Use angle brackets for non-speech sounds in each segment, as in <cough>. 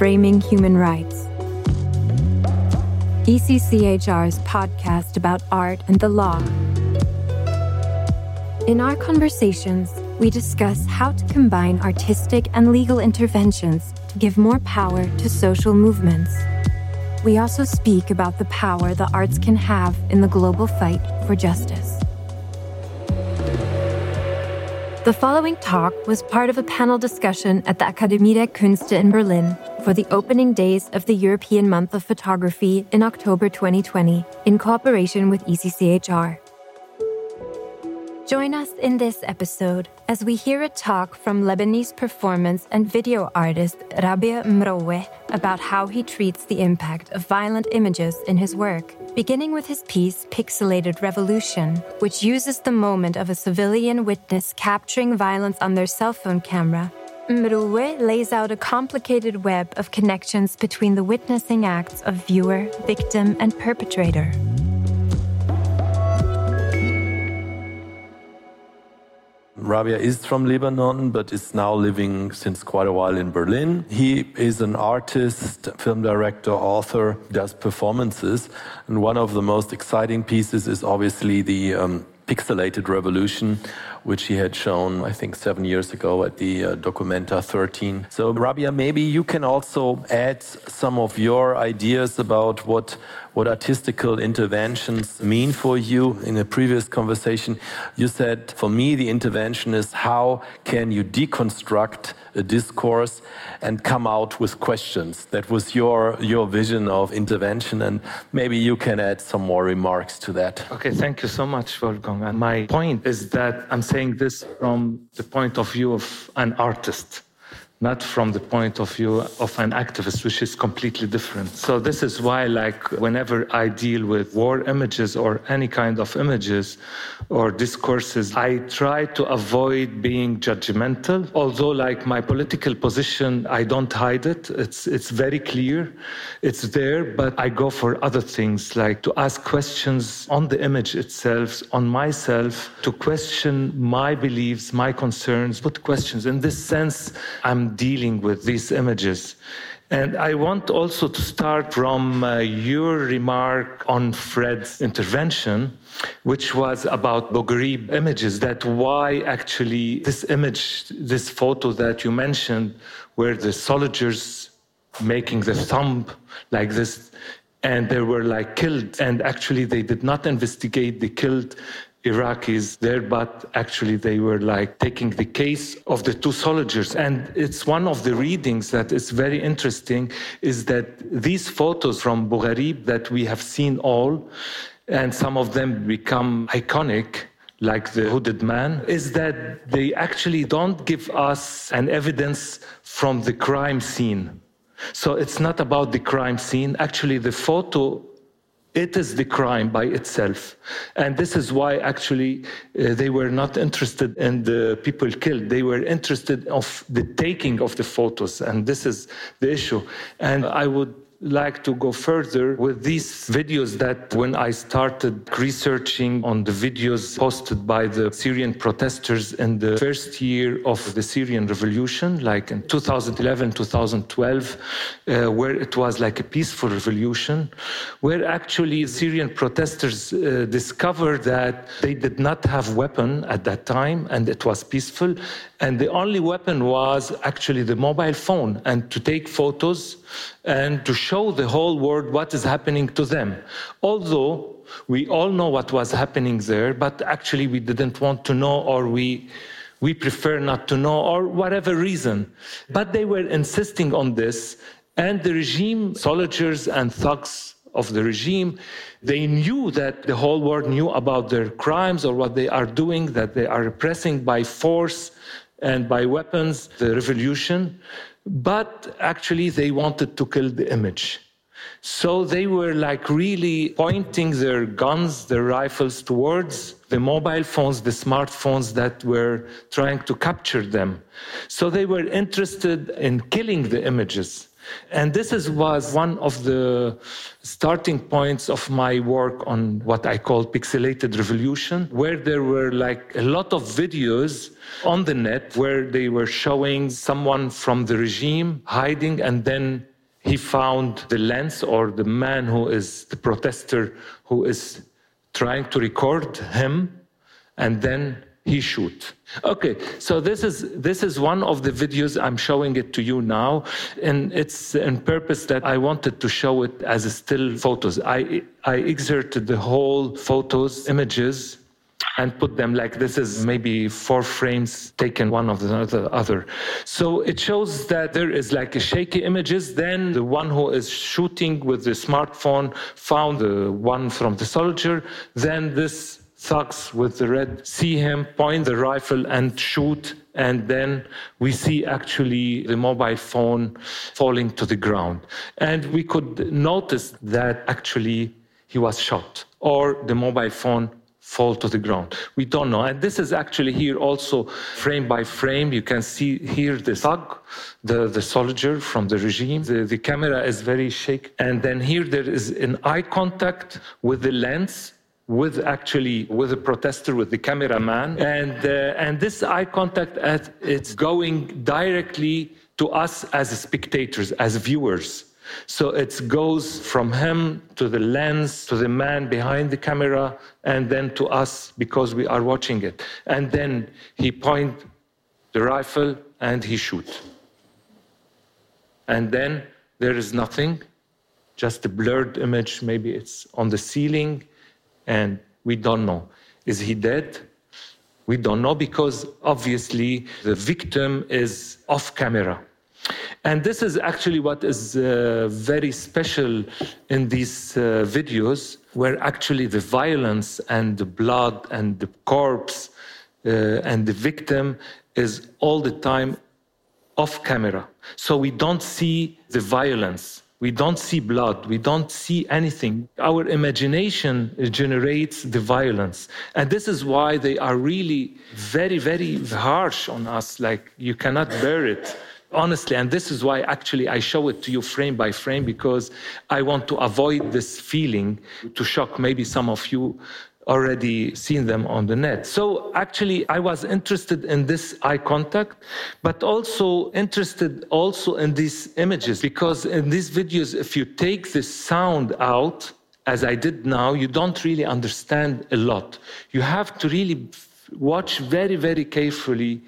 Framing Human Rights. ECCHR's podcast about art and the law. In our conversations, we discuss how to combine artistic and legal interventions to give more power to social movements. We also speak about the power the arts can have in the global fight for justice. The following talk was part of a panel discussion at the Akademie der Künste in Berlin for the opening days of the European Month of Photography in October 2020 in cooperation with ECCHR. Join us in this episode as we hear a talk from Lebanese performance and video artist Rabih Mroué about how he treats the impact of violent images in his work, beginning with his piece Pixelated Revolution, which uses the moment of a civilian witness capturing violence on their cell phone camera. Mroué lays out a complicated web of connections between the witnessing acts of viewer, victim, and perpetrator. Rabih is from Lebanon, but is now living since quite a while in Berlin. He is an artist, film director, author, does performances. And one of the most exciting pieces is obviously the um, Pixelated Revolution, which he had shown, I think, seven years ago at the uh, Documenta 13. So, Rabih, maybe you can also add some of your ideas about what what artistical interventions mean for you. In a previous conversation, you said, for me, the intervention is how can you deconstruct a discourse and come out with questions. That was your, your vision of intervention, and maybe you can add some more remarks to that. Okay, thank you so much, Wolfgang. And my point is that I'm saying this from the point of view of an artist not from the point of view of an activist, which is completely different. So this is why, like, whenever I deal with war images or any kind of images or discourses, I try to avoid being judgmental. Although, like, my political position, I don't hide it. It's it's very clear, it's there. But I go for other things, like to ask questions on the image itself, on myself, to question my beliefs, my concerns, put questions. In this sense, I'm dealing with these images. And I want also to start from uh, your remark on Fred's intervention, which was about Abu Ghraib images, that why actually this image, this photo that you mentioned, where the soldiers making the thumb like this, and they were like killed, and actually they did not investigate, they killed Iraqis there, but actually they were like taking the case of the two soldiers. And it's one of the readings that is very interesting is that these photos from Abu Ghraib that we have seen all, and some of them become iconic, like the hooded man, is that they actually don't give us an evidence from the crime scene. So it's not about the crime scene. Actually, the photo it is the crime by itself. And this is why actually uh, they were not interested in the people killed. They were interested of the taking of the photos. And this is the issue. And I would like to go further with these videos that when I started researching on the videos posted by the Syrian protesters in the first year of the Syrian revolution, like in 2011, 2012, uh, where it was like a peaceful revolution, where actually Syrian protesters uh, discovered that they did not have weapon at that time and it was peaceful. And the only weapon was actually the mobile phone and to take photos and to show the whole world what is happening to them. Although we all know what was happening there, but actually we didn't want to know or we we prefer not to know or whatever reason. But they were insisting on this and the regime soldiers and thugs of the regime they knew that the whole world knew about their crimes or what they are doing that they are repressing by force and by weapons the revolution but actually they wanted to kill the image. So they were like really pointing their guns, their rifles towards the mobile phones, the smartphones that were trying to capture them. So they were interested in killing the images. And this is, was one of the starting points of my work on what I call pixelated revolution, where there were like a lot of videos on the net where they were showing someone from the regime hiding and then he found the lens or the man who is the protester who is trying to record him, and then he shoot. Okay, so this is this is one of the videos I'm showing it to you now, and it's in purpose that I wanted to show it as still photos. I I exerted the whole photos, images, and put them like this is maybe four frames taken one of the other. So it shows that there is like a shaky images. Then the one who is shooting with the smartphone found the one from the soldier. Then this thugs with the red see him point the rifle and shoot and then we see actually the mobile phone falling to the ground and we could notice that actually he was shot or the mobile phone fall to the ground. We don't know. And this is actually here also frame by frame. You can see here the thug, the, the soldier from the regime. The, the camera is very shaky. And then here there is an eye contact with the lens with actually with a protester with the cameraman. And uh, and this eye contact it's going directly to us as spectators as viewers. So it goes from him to the lens to the man behind the camera and then to us because we are watching it. And then he point the rifle and he shoot and then there is nothing just a blurred image. Maybe it's on the ceiling and we don't know. Is he dead? We don't know because obviously the victim is off camera. And this is actually what is uh, very special in these uh, videos, where actually the violence and the blood and the corpse uh, and the victim is all the time off camera. So we don't see the violence we don't see blood. We don't see anything. Our imagination generates the violence. And this is why they are really very, very harsh on us. Like, you cannot bear it. Honestly, and this is why actually I show it to you frame by frame because I want to avoid this feeling to shock maybe some of you already seen them on the net. So actually, I was interested in this eye contact, but also interested also in these images because in these videos, if you take the sound out, as I did now, you don't really understand a lot. You have to really watch very, very carefully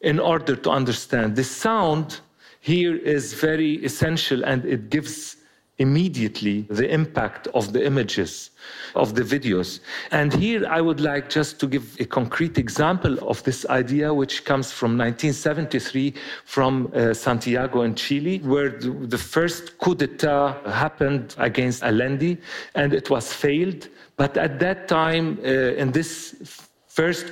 in order to understand. The sound here is very essential and it gives immediately the impact of the images of the videos. And here I would like just to give a concrete example of this idea, which comes from 1973 from uh, Santiago in Chile, where the, first coup d'etat happened against Allende and it was failed. But at that time, uh, in this first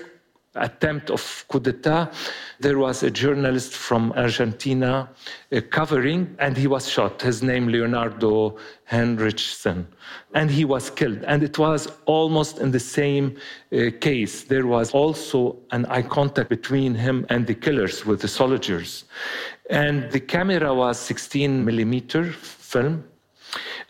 attempt of coup d'etat, there was a journalist from Argentina uh, covering, and he was shot. His name Leonardo Henrichsen, and he was killed. And it was almost in the same uh, case. There was also an eye contact between him and the killers with the soldiers, and the camera was 16 millimeter film,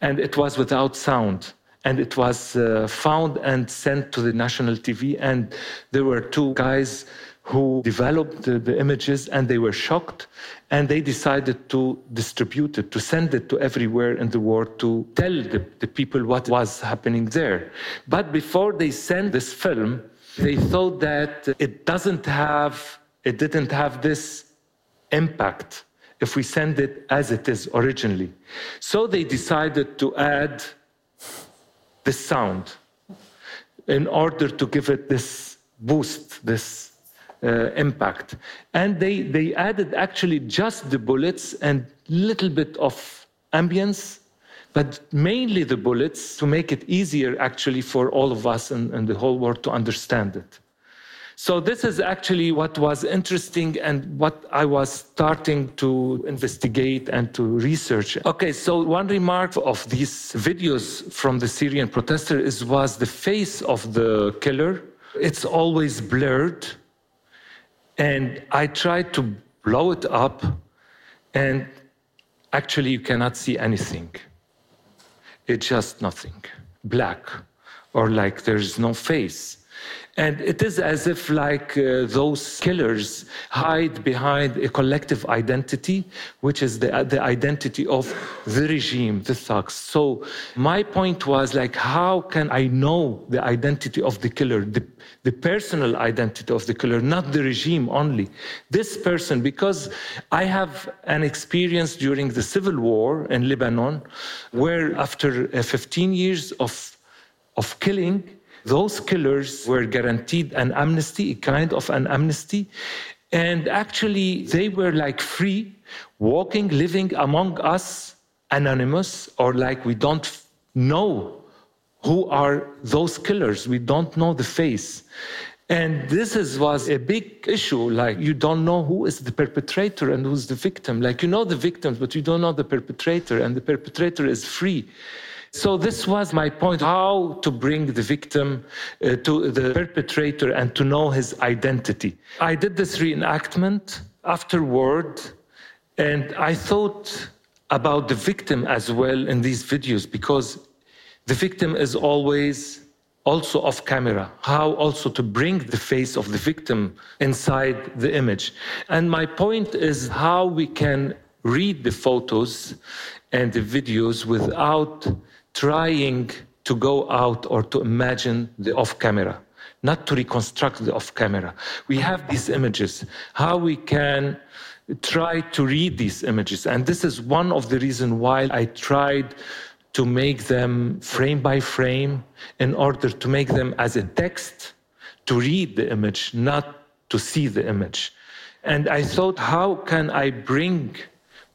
and it was without sound and it was uh, found and sent to the national TV. And there were two guys who developed the, the, images and they were shocked and they decided to distribute it, to send it to everywhere in the world to tell the, the people what was happening there. But before they sent this film, they thought that it doesn't have, it didn't have this impact if we send it as it is originally. So they decided to add this sound in order to give it this boost, this uh, impact. And they, they added actually just the bullets and little bit of ambience, but mainly the bullets to make it easier actually for all of us and, and the whole world to understand it. So this is actually what was interesting and what I was starting to investigate and to research. Okay, so one remark of these videos from the Syrian protester is was the face of the killer. It's always blurred. And I tried to blow it up and actually you cannot see anything. It's just nothing. Black or like there's no face. And it is as if, like uh, those killers hide behind a collective identity, which is the, the identity of the regime, the thugs. So, my point was like, how can I know the identity of the killer, the, the personal identity of the killer, not the regime only? This person, because I have an experience during the civil war in Lebanon, where after uh, 15 years of, of killing, those killers were guaranteed an amnesty, a kind of an amnesty. And actually, they were like free, walking, living among us, anonymous, or like we don't know who are those killers. We don't know the face. And this is, was a big issue. Like, you don't know who is the perpetrator and who's the victim. Like, you know the victims, but you don't know the perpetrator, and the perpetrator is free. So this was my point, how to bring the victim uh, to the perpetrator and to know his identity. I did this reenactment afterward, and I thought about the victim as well in these videos because the victim is always also off camera, how also to bring the face of the victim inside the image. And my point is how we can read the photos and the videos without trying to go out or to imagine the off camera, not to reconstruct the off camera. We have these images, how we can try to read these images. And this is one of the reasons why I tried to make them frame by frame in order to make them as a text to read the image, not to see the image. And I thought, how can I bring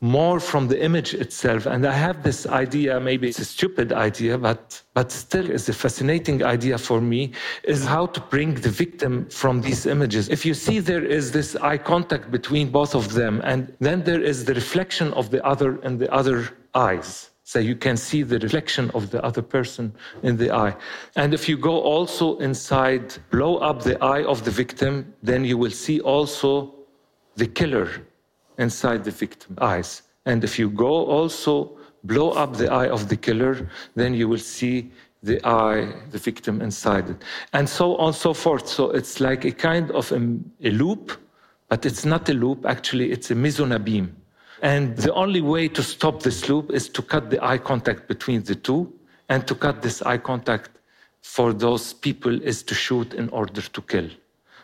more from the image itself. And I have this idea, maybe it's a stupid idea, but, but still is a fascinating idea for me, is how to bring the victim from these images. If you see there is this eye contact between both of them, and then there is the reflection of the other in the other eyes. So you can see the reflection of the other person in the eye. And if you go also inside, blow up the eye of the victim, then you will see also the killer inside the victim's eyes. And if you go also blow up the eye of the killer, then you will see the eye, the victim inside it, and so on and so forth. So it's like a kind of a, a loop, but it's not a loop. Actually, it's a mise en abyme. beam. And the only way to stop this loop is to cut the eye contact between the two, and to cut this eye contact for those people is to shoot in order to kill.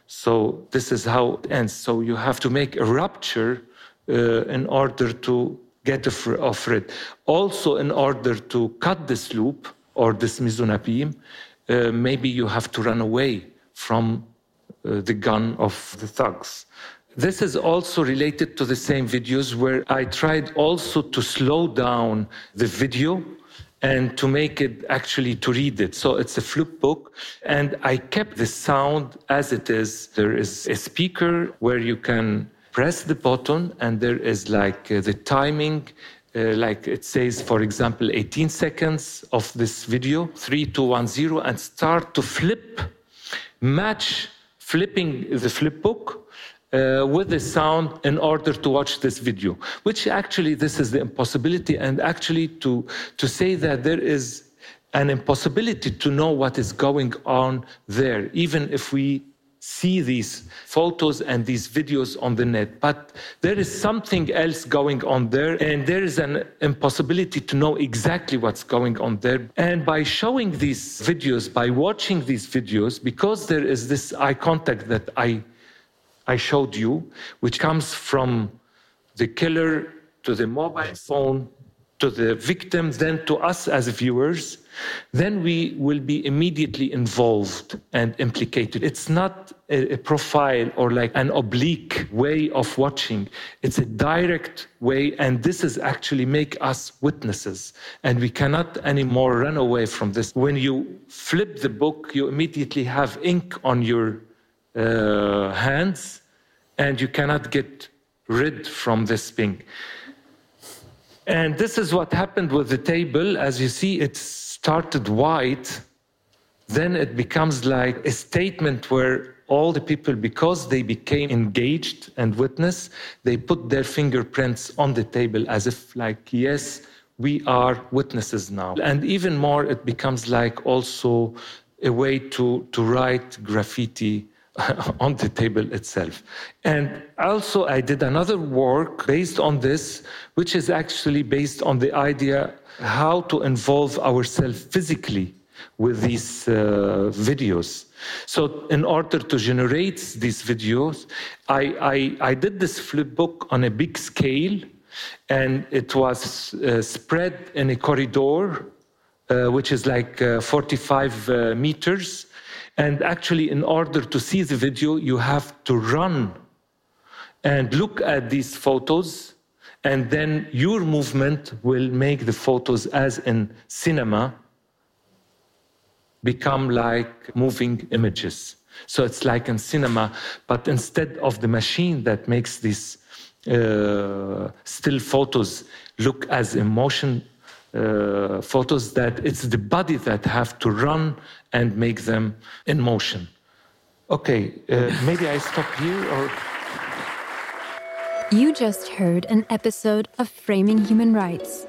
So this is how it ends. So you have to make a rupture in order to get off it. Also, in order to cut this loop or this mise en abyme, uh, maybe you have to run away from uh, the gun of the thugs. This is also related to the same videos where I tried also to slow down the video and to make it actually to read it. So it's a flip book and I kept the sound as it is. There is a speaker where you can press the button and there is like uh, the timing uh, like it says, for example, 18 seconds of this video, 3210, and start to flip, match flipping the flip book uh, with the sound in order to watch this video, which actually this is the impossibility. And actually to, to say that there is an impossibility to know what is going on there, even if we see these photos and these videos on the net. But there is something else going on there, and there is an impossibility to know exactly what's going on there. And by showing these videos, by watching these videos, because there is this eye contact that I, I showed you, which comes from the killer to the mobile phone to the victim, then to us as viewers, then we will be immediately involved and implicated. It's not a, a, profile or like an oblique way of watching. It's a direct way, and this is actually make us witnesses. And we cannot anymore run away from this. When you flip the book, you immediately have ink on your uh, hands, and you cannot get rid from this ink. And this is what happened with the table. As you see, it's started white, then it becomes like a statement where all the people, because they became engaged and witness, they put their fingerprints on the table as if, like, yes, we are witnesses now. And even more, it becomes like also a way to, to write graffiti <laughs> on the table itself. And also, I did another work based on this, which is actually based on the idea how to involve ourselves physically with these uh, videos. So, in order to generate these videos, I, I, I did this flip book on a big scale, and it was uh, spread in a corridor, uh, which is like uh, 45 uh, meters. And actually, in order to see the video, you have to run and look at these photos, and then your movement will make the photos, as in cinema, become like moving images. So it's like in cinema, but instead of the machine that makes these uh, still photos look as emotion uh, photos, that it's the body that have to run and make them in motion. Okay, uh, maybe I stop here or. You just heard an episode of Framing Human Rights.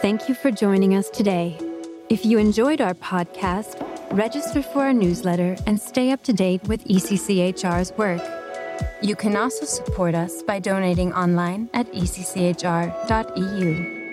Thank you for joining us today. If you enjoyed our podcast, register for our newsletter and stay up to date with ECCHR's work. You can also support us by donating online at ecchr.eu.